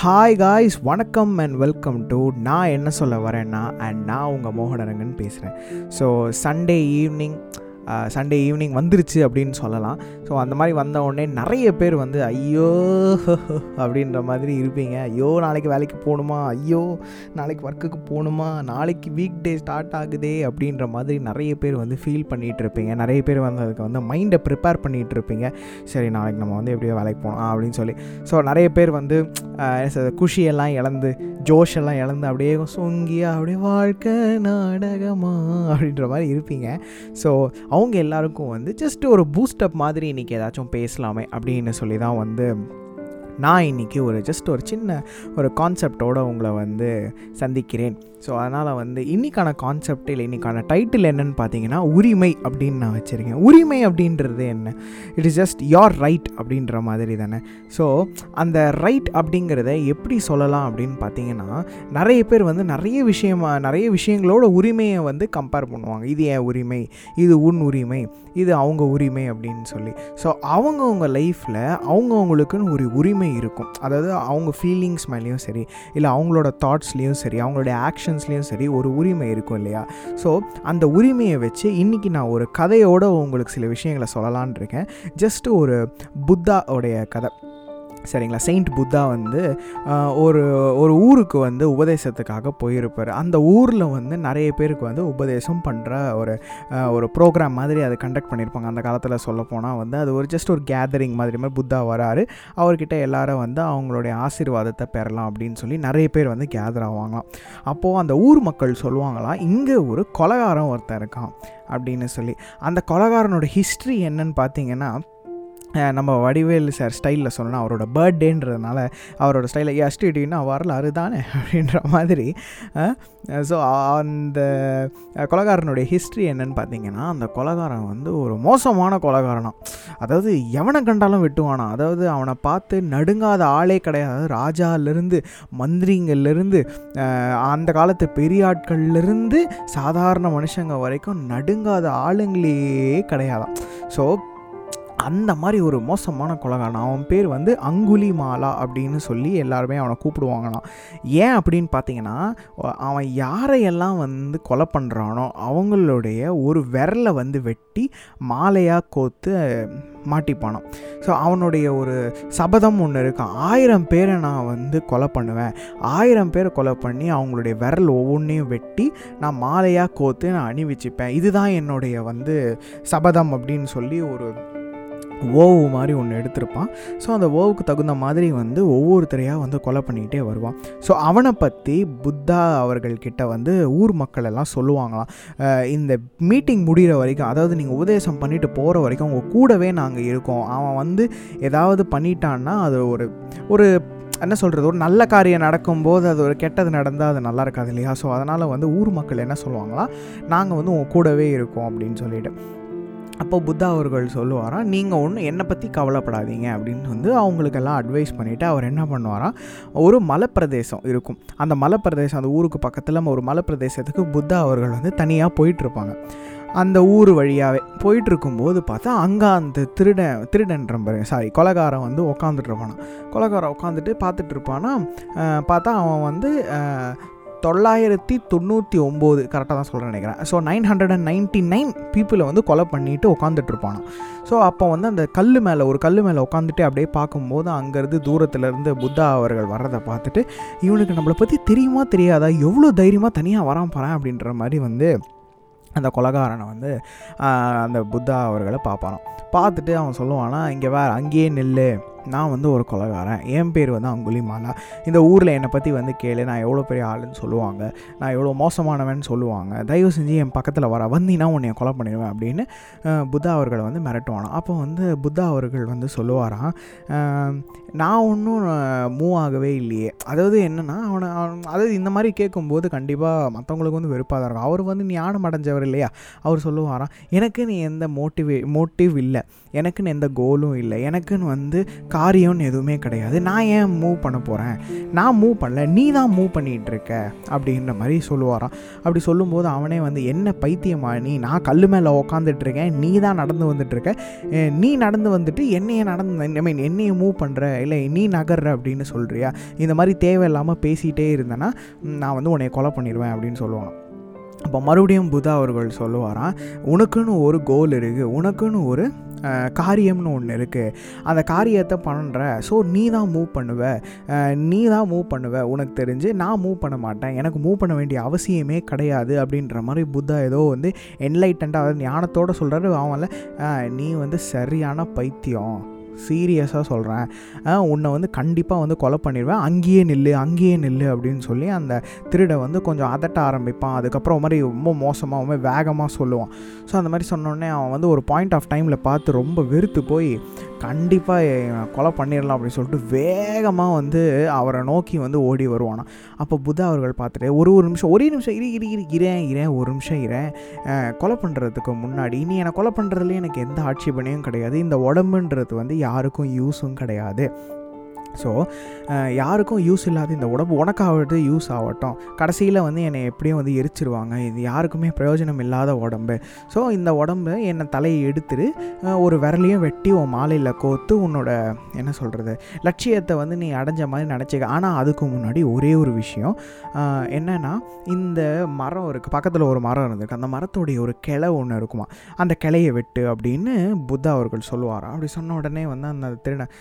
Hi guys வணக்கம் and welcome to நான் என்ன சொல்ல வரேன்னா அண்ட் நான் உங்கள் மோகனரங்கன் பேசுகிறேன் so Sunday evening Sunday evening வந்துருச்சு அப்படின்னு சொல்லலாம். ஸோ அந்த மாதிரி வந்த உடனே நிறைய பேர் வந்து ஐயோ அப்படின்ற மாதிரி இருப்பீங்க. ஐயோ நாளைக்கு வேலைக்கு போகணுமா? ஐயோ நாளைக்கு ஒர்க்குக்கு போகணுமா? நாளைக்கு வீக் டே ஸ்டார்ட் ஆகுதே அப்படின்ற மாதிரி நிறைய பேர் வந்து ஃபீல் பண்ணிகிட்டு இருப்பீங்க. நிறைய பேர் வந்து அதுக்கு வந்து மைண்டை ப்ரிப்பேர் பண்ணிகிட்டு இருப்பீங்க. சரி நாளைக்கு நம்ம வந்து எப்படியோ வேலைக்கு போகணும் அப்படின்னு சொல்லி. ஸோ நிறைய பேர் வந்து குஷியெல்லாம் இழந்து ஜோஷ் எல்லாம் இழந்து அப்படியே சொங்கியா அப்படியே வாழ்க்கை நாடகமா? அப்படின்ற மாதிரி இருப்பீங்க. ஸோ அவங்க எல்லாருக்கும் வந்து ஜஸ்ட் ஒரு பூஸ்டப் மாதிரி இன்றைக்கி ஏதாச்சும் பேசலாமே அப்படின்னு சொல்லி தான் வந்து நான் இன்றைக்கி ஒரு ஜஸ்ட் ஒரு சின்ன ஒரு கான்செப்டோடு உங்களை வந்து சந்திக்கிறேன். ஸோ அதனால் வந்து இன்றைக்கான கான்செப்ட் இல்லை இன்றைக்கான டைட்டில் என்னன்னு பார்த்தீங்கன்னா உரிமை அப்படின்னு நான் வச்சுருக்கேன். உரிமை அப்படின்றது என்ன? It is just your right அப்படின்ற மாதிரி தானே. ஸோ அந்த ரைட் அப்படிங்கிறத எப்படி சொல்லலாம் அப்படின்னு பார்த்தீங்கன்னா நிறைய பேர் வந்து நிறைய விஷயமா நிறைய விஷயங்களோட உரிமையை வந்து கம்பேர் பண்ணுவாங்க. இது என் உரிமை இது உன் உரிமை இது அவங்க உரிமை அப்படின்னு சொல்லி. ஸோ அவங்கவுங்க லைஃப்பில் அவங்கவுங்களுக்குன்னு ஒரு உரிமை இருக்கும். அதாவது அவங்க ஃபீலிங்ஸ் மேலேயும் சரி இல்லை அவங்களோட தாட்ஸ்லேயும் சரி அவங்களுடைய ஆக்ஷன்ஸ்லேயும் சரி ஒரு உரிமை இருக்கும் இல்லையா? ஸோ அந்த உரிமையை வச்சு இன்றைக்கி நான் ஒரு கதையோட உங்களுக்கு சில விஷயங்களை சொல்லலான் இருக்கேன். ஜஸ்ட் ஒரு புத்தாவுடைய கதை. சரிங்களா? செயின்ட் புத்தா வந்து ஒரு ஒரு ஊருக்கு வந்து உபதேசத்துக்காக போயிருப்பார். அந்த ஊரில் வந்து நிறைய பேருக்கு வந்து உபதேசம் பண்ணுற ஒரு ஒரு ப்ரோக்ராம் மாதிரி அதை கண்டக்ட் பண்ணியிருப்பாங்க. அந்த காலத்தில் சொல்லப்போனால் வந்து அது ஒரு ஜஸ்ட் ஒரு கேதரிங் மாதிரி மாதிரி புத்தா வராரு. அவர்கிட்ட எல்லாரும் வந்து அவங்களுடைய ஆசீர்வாதத்தை பெறலாம் அப்படின்னு சொல்லி நிறைய பேர் வந்து கேதர் ஆவாங்களாம். அப்போது அந்த ஊர் மக்கள் சொல்லுவாங்களாம் இங்கே ஒரு கொலகாரம் ஒருத்தன் இருக்கான். அப்படின்னு சொல்லி. அந்த கொலகாரனோட ஹிஸ்ட்ரி என்னன்னு பார்த்தீங்கன்னா நம்ம வடிவேல் சார் ஸ்டைலில் சொல்லணும் அவரோட பர்த்டேன்றதுனால அவரோட ஸ்டைலில் எஸ்டிடின்னா வரலாறு தானே? அப்படின்ற மாதிரி. ஸோ அந்த கொலகாரனுடைய ஹிஸ்ட்ரி என்னன்னு பார்த்தீங்கன்னா அந்த கொலகாரன் வந்து ஒரு மோசமான கொலகாரனாம். அதாவது எவனை கண்டாலும் வெட்டுவானா? அதாவது அவனை பார்த்து நடுங்காத ஆளே கிடையாது. ராஜாலேருந்து மந்திரிங்கள்லேருந்து அந்த காலத்து பெரியாட்கள்லேருந்து சாதாரண மனுஷங்க வரைக்கும் நடுங்காத ஆளுங்களே கிடையாதாம். ஸோ அந்த மாதிரி ஒரு மோசமான கொலகாரன் அவன் பேர் வந்து அங்குலி மாலா அப்படின்னு சொல்லி எல்லாருமே அவனை கூப்பிடுவாங்களாம். ஏன் அப்படின்னு பார்த்தீங்கன்னா அவன் யாரையெல்லாம் வந்து கொலை பண்ணுறானோ அவங்களுடைய ஒரு விரலை வந்து வெட்டி மாலையாக கோத்து மாட்டிப்பானான் ஸோ அவனுடைய ஒரு சபதம் ஒன்று இருக்கான் ஆயிரம் பேரை நான் வந்து கொலை பண்ணுவேன். ஆயிரம் பேரை கொலை பண்ணி அவங்களுடைய விரல் ஒவ்வொன்றையும் வெட்டி நான் மாலையாக கோத்து நான் அணிவிச்சுப்பேன். இதுதான் என்னுடைய வந்து சபதம் அப்படின்னு சொல்லி ஒரு ஓவு மாதிரி ஒன்று எடுத்திருப்பான். ஸோ அந்த ஓவுக்கு தகுந்த மாதிரி வந்து ஒவ்வொருத்தரையாக வந்து கொலை பண்ணிக்கிட்டே வருவான். ஸோ அவனை பற்றி புத்தா அவர்கள்கிட்ட வந்து ஊர் மக்கள் எல்லாம் சொல்லுவாங்களாம். இந்த மீட்டிங் முடிகிற வரைக்கும் அதாவது நீங்கள் உபதேசம் பண்ணிட்டு போகிற வரைக்கும் உங்கள் கூடவே நாங்கள் இருக்கோம். அவன் வந்து ஏதாவது பண்ணிட்டான்னா அது ஒரு ஒரு என்ன சொல்கிறது ஒரு நல்ல காரியம் நடக்கும்போது அது ஒரு கெட்டது நடந்தால் அது நல்லா இருக்காது இல்லையா? ஸோ அதனால் வந்து ஊர் மக்கள் என்ன சொல்லுவாங்களா நாங்கள் வந்து உங்கள் கூடவே இருக்கோம் அப்படின்னு சொல்லிட்டு. அப்போ புத்தா அவர்கள் சொல்லுவாராம் நீங்கள் ஒன்றும் என்னை பற்றி கவலைப்படாதீங்க அப்படின்னு வந்து அவங்களுக்கெல்லாம் அட்வைஸ் பண்ணிவிட்டு அவர் என்ன பண்ணுவாராம் ஒரு மலைப்பிரதேசம் இருக்கும். அந்த மலைப்பிரதேசம் அந்த ஊருக்கு பக்கத்தில் ஒரு மலைப்பிரதேசத்துக்கு புத்தா அவர்கள் வந்து தனியாக போயிட்டுருப்பாங்க. அந்த ஊர் வழியாகவே போயிட்டு இருக்கும்போது பார்த்தா அங்கே அந்த திருடன் திருடன்ற பாருங்க சாரி கொலகாரன் வந்து உக்காந்துட்டு இருப்பானா கொலகாரன் உட்காந்துட்டு பார்த்துட்டு இருப்பானா பார்த்தா அவன் வந்து தொள்ளாயிரத்தி தொண்ணூற்றி ஒம்பது கரெக்டாக தான் சொல்கிறேன் நினைக்கிறேன். So nine hundred and ninety nine பீப்புளை வந்து கொலை பண்ணிட்டு உட்காந்துட்டு ஸோ அப்போ வந்து அந்த கல் மேலே ஒரு கல் மேலே உட்காந்துட்டு அப்படியே பார்க்கும்போது அங்கேருந்து தூரத்துலேருந்து புத்தா அவர்கள் வர்றதை பார்த்துட்டு இவனுக்கு நம்மளை பற்றி தெரியுமா தெரியாதா? எவ்வளோ தைரியமாக தனியாக வரான் போகிறேன் அப்படின்ற மாதிரி வந்து அந்த கொலகாரனை வந்து அந்த புத்தா அவர்களை பார்ப்பானாம். பார்த்துட்டு அவன் சொல்லுவானா இங்கே வேறு அங்கேயே நெல் நான் வந்து ஒரு கொலகாரன். என் பேர் வந்து அங்குலி மாலா. இந்த ஊரில் என்னை பற்றி வந்து கேளு. நான் எவ்வளோ பெரிய ஆளுன்னு சொல்லுவாங்க. நான் எவ்வளோ மோசமானவன் சொல்லுவாங்க. தயவு செஞ்சு என் பக்கத்தில் வர. வந்தீங்கன்னா உன்னை கொலை பண்ணிடுவேன் அப்படின்னு புத்தா அவர்களை வந்து மிரட்டுவானா. அப்போ வந்து புத்தா அவர்கள் வந்து சொல்லுவாராம் நான் ஒன்றும் மூவ் ஆகவே இல்லையே. அதாவது என்னென்னா அவனை அவன் அதாவது இந்த மாதிரி கேட்கும்போது கண்டிப்பாக மற்றவங்களுக்கு வந்து வெறுப்பாக தான் இருக்கும். அவர் வந்து ஞானம் அடைஞ்சவர் இல்லையா? அவர் சொல்லுவாராம் எனக்குன்னு எந்த மோட்டிவே மோட்டிவ் இல்லை. எனக்குன்னு எந்த கோலும் இல்லை. எனக்குன்னு வந்து காரியம்னு எதுவுமே கிடையாது. நான் ஏன் மூவ் பண்ண போகிறேன் நான் மூவ் பண்ணல. நீ தான் மூவ் பண்ணிகிட்டு இருக்க. அப்படின்ற மாதிரி சொல்லுவாராம். அப்படி சொல்லும்போது அவனே வந்து என்ன பைத்தியமா நீ? நான் கல் மேலே உக்காந்துட்ருக்கேன் நீ தான் நடந்து வந்துட்டுருக்க நீ நடந்து வந்துட்டு என்னையே நடந்து ஐ மீன் என்னையை மூவ் பண்ணுற இல்லை நீ நகர்ற. அப்படின்னு சொல்கிறியா இந்த மாதிரி தேவையில்லாமல் பேசிகிட்டே இருந்தேன்னா நான் வந்து உன்னை கொலை பண்ணிடுவேன். அப்படின்னு சொல்லுவான் அப்போ மறுபடியும் புதா அவர்கள் சொல்லுவாராம் உனக்குன்னு ஒரு கோல் இருக்குது உனக்குன்னு ஒரு காரியம்னு ஒன்று இருக்குது அந்த காரியத்தை பண்ணுற ஸோ நீ தான் மூவ் பண்ணுவ. நீ தான் மூவ் பண்ணுவ. உனக்கு தெரிஞ்சு நான் மூவ் பண்ண மாட்டேன். எனக்கு மூவ் பண்ண வேண்டிய அவசியமே கிடையாது அப்படின்ற மாதிரி புத்தா ஏதோ வந்து என்லைட்டண்டாக ஞானத்தோடு சொல்கிறாரு அவன்ல நீ வந்து சரியான பைத்தியம். சீரியஸாக சொல்கிறேன். உன்னை வந்து கண்டிப்பாக வந்து கொலை பண்ணிடுவேன். அங்கேயே நில்லு அங்கேயே நில்லு அப்படின்னு சொல்லி அந்த திருடை வந்து கொஞ்சம் அதட்ட ஆரம்பிப்பான். அதுக்கப்புறம் ஒரு மாதிரி ரொம்ப மோசமாக ரொம்ப வேகமாக சொல்லுவான். ஸோ அந்த மாதிரி சொன்னோடனே அவன் வந்து ஒரு பாயிண்ட் ஆஃப் டைமில் பார்த்து ரொம்ப வெறுத்து போய் கண்டிப்பாக கொலை பண்ணிடலாம் அப்படின்னு சொல்லிட்டு வேகமாக வந்து அவரை நோக்கி வந்து ஓடி வருவானா அப்போ புத்தா அவர்கள் பார்த்துட்டு ஒரு ஒரு நிமிஷம் ஒரே நிமிஷம் இரு இரு இரு இரேன் இரேன் ஒரு நிமிஷம் இரேன் கொலை பண்ணுறதுக்கு முன்னாடி நீ என்னை கொலை பண்ணுறதுலேயே எனக்கு எந்த ஆட்சேபனையும் கிடையாது. இந்த உடம்புன்றது வந்து யாருக்கும் யூஸும் கிடையாது. ஸோ யாருக்கும் யூஸ் இல்லாத இந்த உடம்பு உனக்காவது யூஸ் ஆகட்டும். கடைசியில் வந்து என்னை எப்படியும் வந்து எரிச்சிருவாங்க. இது யாருக்குமே பிரயோஜனம் இல்லாத உடம்பு. ஸோ இந்த உடம்பு என்னை தலையை எடுத்துரு ஒரு விரலையும் வெட்டி உன் மாலையில் கோத்து உன்னோட என்ன சொல்கிறது லட்சியத்தை வந்து நீ அடைஞ்ச மாதிரி நினச்சிக்க. ஆனால் அதுக்கு முன்னாடி ஒரே ஒரு விஷயம். என்னென்னா இந்த மரம் இருக்குது பக்கத்தில் ஒரு மரம் இருந்திருக்கு. அந்த மரத்தோடைய ஒரு கிளை ஒன்று இருக்குமா? அந்த கிளையை வெட்டு அப்படின்னு புத்தா அவர்கள் சொல்லுவாராம். அப்படி சொன்ன உடனே வந்து அந்த திருடன்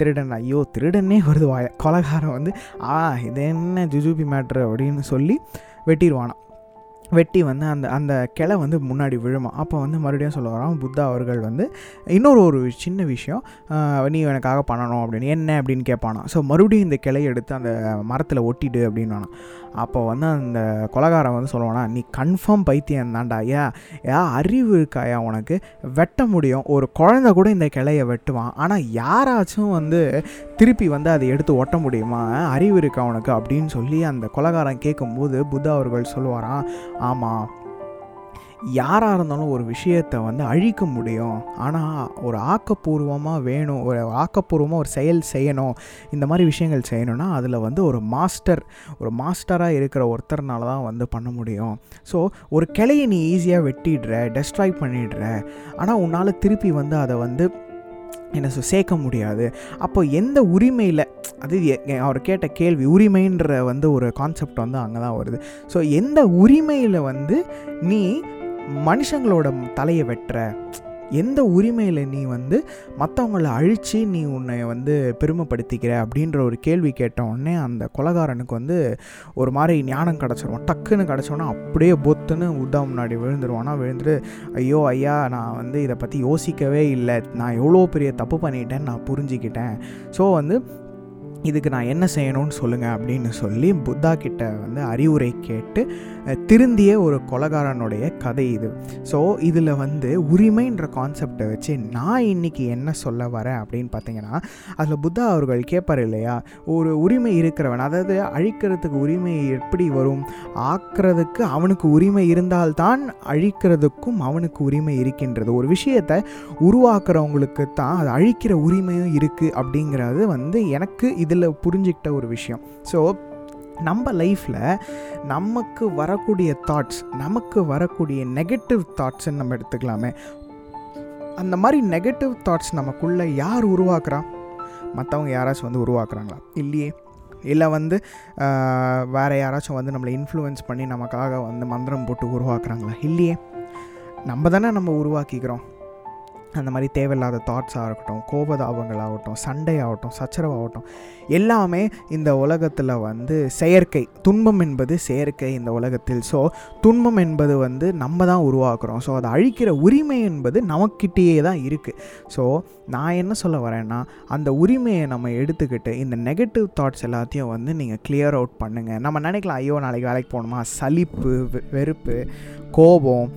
திருடன் ஐயோ திருட வருது வாய கொலகாரம் வந்து ஆ இது என்ன ஜுஜூபி மேட்ரு அப்படின்னு சொல்லி வெட்டிடுவானா வெட்டி வந்து அந்த அந்த கிளை வந்து முன்னாடி விழுமா? அப்போ வந்து மறுபடியும் சொல்ல வரோம் புத்தா அவர்கள் வந்து இன்னொரு ஒரு சின்ன விஷயம் நீ எனக்காக பண்ணணும் அப்படின்னு என்ன? அப்படின்னு கேட்பானா ஸோ மறுபடியும் இந்த கிளையை எடுத்து அந்த மரத்தில் ஒட்டிடு அப்படின்னு அப்போ வந்து அந்த கொலகாரன் வந்து சொல்லுவானா நீ கன்ஃபார்ம் பைத்தியம் தான்டா ஏ அறிவு இருக்காயா உனக்கு? வெட்ட முடியும். ஒரு குழந்தை கூட இந்த கிளையை வெட்டுவான். ஆனால் யாராச்சும் வந்து திருப்பி வந்து அதை எடுத்து ஒட்ட முடியுமா? அறிவு இருக்கா உனக்கு? அப்படின்னு சொல்லி அந்த கொலகாரன் கேட்கும்போது புத்தா அவர்கள் சொல்லுவாராம் ஆமாம் யாராக இருந்தாலும் ஒரு விஷயத்தை வந்து அழிக்க முடியும். ஆனால் ஒரு ஆக்கப்பூர்வமாக வேணும் ஒரு ஆக்கப்பூர்வமாக ஒரு செயல் செய்யணும் இந்த மாதிரி விஷயங்கள் செய்யணும்னா அதில் வந்து ஒரு மாஸ்டர் ஒரு மாஸ்டராக இருக்கிற ஒருத்தர்னால தான் வந்து பண்ண முடியும். ஸோ ஒரு கிளையை நீ ஈஸியாக வெட்டிடுற டெஸ்ட்ராய் பண்ணிடுற ஆனால் உன்னால் திருப்பி வந்து அதை வந்து என்ன சொல் சேர்க்க முடியாது. அப்போ எந்த உரிமையில் அது எ- அவர் கேட்ட கேள்வி உரிமைன்ற வந்து ஒரு கான்செப்ட் வந்து அங்கே தான் வருது. ஸோ எந்த உரிமையில் வந்து நீ மனுஷங்களோட தலையை வெட்டுற எந்த உரிமையில் நீ வந்து மற்றவங்கள அழித்து நீ உன்னை வந்து பெருமைப்படுத்திக்கிற அப்படின்ற ஒரு கேள்வி கேட்ட உடனே அந்த கொலகாரனுக்கு வந்து ஒரு மாதிரி ஞானம் கிடச்சிருவோம் டக்குன்னு கிடச்சோன்னா அப்படியே பொத்துன்னு உத்தா முன்னாடி விழுந்துருவானா. விழுந்துட்டு ஐயோ ஐயா நான் வந்து இதை பற்றி யோசிக்கவே இல்லை. நான் எவ்வளோ பெரிய தப்பு பண்ணிட்டேன்னு நான் புரிஞ்சுக்கிட்டேன். ஸோ வந்து இதுக்கு நான் என்ன செய்யணும்னு சொல்லுங்கள் அப்படின்னு சொல்லி புத்தா கிட்ட வந்து அறிவுரை கேட்டு திருந்திய ஒரு கொலகாரனுடைய கதை இது. ஸோ இதில் வந்து உரிமைன்ற கான்செப்டை வச்சு நான் இன்னைக்கு என்ன சொல்ல வரேன் அப்படின்னு பார்த்தீங்கன்னா அதில் புத்தா அவர்கள் கேட்பார் இல்லையா? ஒரு உரிமை இருக்கிறவன் அதாவது அழிக்கிறதுக்கு உரிமை எப்படி வரும்? ஆக்கிறதுக்கு அவனுக்கு உரிமை இருந்தால்தான் அழிக்கிறதுக்கும் அவனுக்கு உரிமை இருக்கின்றது. ஒரு விஷயத்தை உருவாக்குறவங்களுக்கு தான் அது அழிக்கிற உரிமையும் இருக்குது அப்படிங்கிறது வந்து எனக்கு இதில் புரிஞ்சுக்கிட்ட ஒரு விஷயம். ஸோ நம்ம லைஃப்பில் நமக்கு வரக்கூடிய தாட்ஸ் நமக்கு வரக்கூடிய நெகட்டிவ் தாட்ஸ்ன்னு நம்ம எடுத்துக்கலாமே. அந்த மாதிரி நெகட்டிவ் தாட்ஸ் நமக்குள்ளே யார் உருவாக்குறா? மற்றவங்க யாராச்சும் வந்து உருவாக்குறாங்களா? இல்லையே. இல்லை வந்து வேறு யாராச்சும் வந்து நம்மளை இன்ஃப்ளூயன்ஸ் பண்ணி நமக்காக வந்து மந்திரம் போட்டு உருவாக்குறாங்களா? இல்லையே. நம்ம தானே நம்ம உருவாக்கிக்கிறோம். அந்த மாதிரி தேவையில்லாத தாட்ஸாக இருக்கட்டும் கோபதாபங்களாகட்டும் சண்டையாகட்டும் சச்சரவாகட்டும் எல்லாமே இந்த உலகத்தில் வந்து செயற்கை. துன்பம் என்பது செயற்கை இந்த உலகத்தில். ஸோ துன்பம் என்பது வந்து நம்ம தான் உருவாக்குறோம். ஸோ அதை அழிக்கிற உரிமை என்பது நமக்கிட்டேயே தான் இருக்குது ஸோ நான் என்ன சொல்ல வரேன்னா அந்த உரிமையை நம்ம எடுத்துக்கிட்டு இந்த நெகட்டிவ் தாட்ஸ் எல்லாத்தையும் வந்து நீங்கள் கிளியர் அவுட் பண்ணுங்கள் நம்ம நினைக்கலாம் ஐயோ நாளைக்கு வேலைக்கு போகணுமா? சலிப்பு வெ- வெறுப்பு கோபம்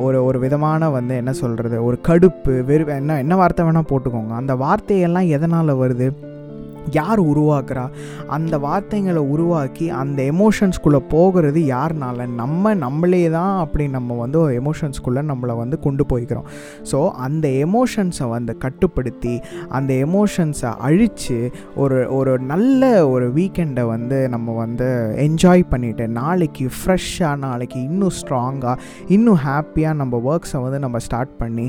ஒரு ஒரு விதமான வந்து என்ன சொல்கிறது ஒரு கடுப்பு வெறு என்ன என்ன வார்த்தை வேணால் போட்டுக்கோங்க. அந்த வார்த்தையெல்லாம் எதனால் வருது? யார் உருவாக்குறா? அந்த வார்த்தைங்களை உருவாக்கி அந்த எமோஷன்ஸ்குள்ளே போகிறது யாருனால? நம்ம நம்மளே தான் அப்படி நம்ம வந்து எமோஷன்ஸ்குள்ளே நம்மளை வந்து கொண்டு போய்க்கிறோம். ஸோ அந்த எமோஷன்ஸை வந்து கட்டுப்படுத்தி அந்த எமோஷன்ஸை அழித்து ஒரு ஒரு நல்ல ஒரு வீக்கெண்டை வந்து நம்ம வந்து என்ஜாய் பண்ணிவிட்டு நாளைக்கு ஃப்ரெஷ்ஷாக நாளைக்கு இன்னும் ஸ்ட்ராங்காக இன்னும் ஹாப்பியாக நம்ம ஒர்க்ஸை வந்து நம்ம ஸ்டார்ட் பண்ணி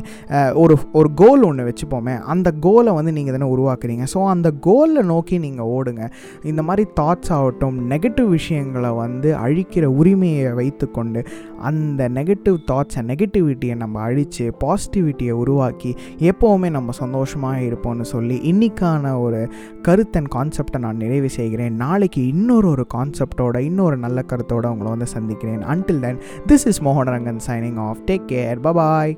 ஒரு ஒரு கோல் ஒன்று வச்சுப்போமே அந்த கோலை வந்து நீங்கள் தானே உருவாக்குறீங்க? ஸோ அந்த கோலை நோக்கி நீங்கள் ஓடுங்க. இந்த மாதிரி தாட்ஸ் ஆகட்டும் நெகட்டிவ் விஷயங்களை வந்து அழிக்கிற உரிமையை வைத்துக்கொண்டு அந்த நெகட்டிவ் தாட்ஸை நெகட்டிவிட்டியை நம்ம அழித்து பாசிட்டிவிட்டியை உருவாக்கி எப்போவுமே நம்ம சந்தோஷமாக இருப்போம்னு சொல்லி இன்றைக்கான ஒரு கருத்தன் கான்செப்டை நான் நிறைவு செய்கிறேன். நாளைக்கு இன்னொரு ஒரு கான்செப்டோட இன்னொரு நல்ல கருத்தோடு உங்களை வந்து சந்திக்கிறேன். Until then this is Mohanarangan signing off take care bye bye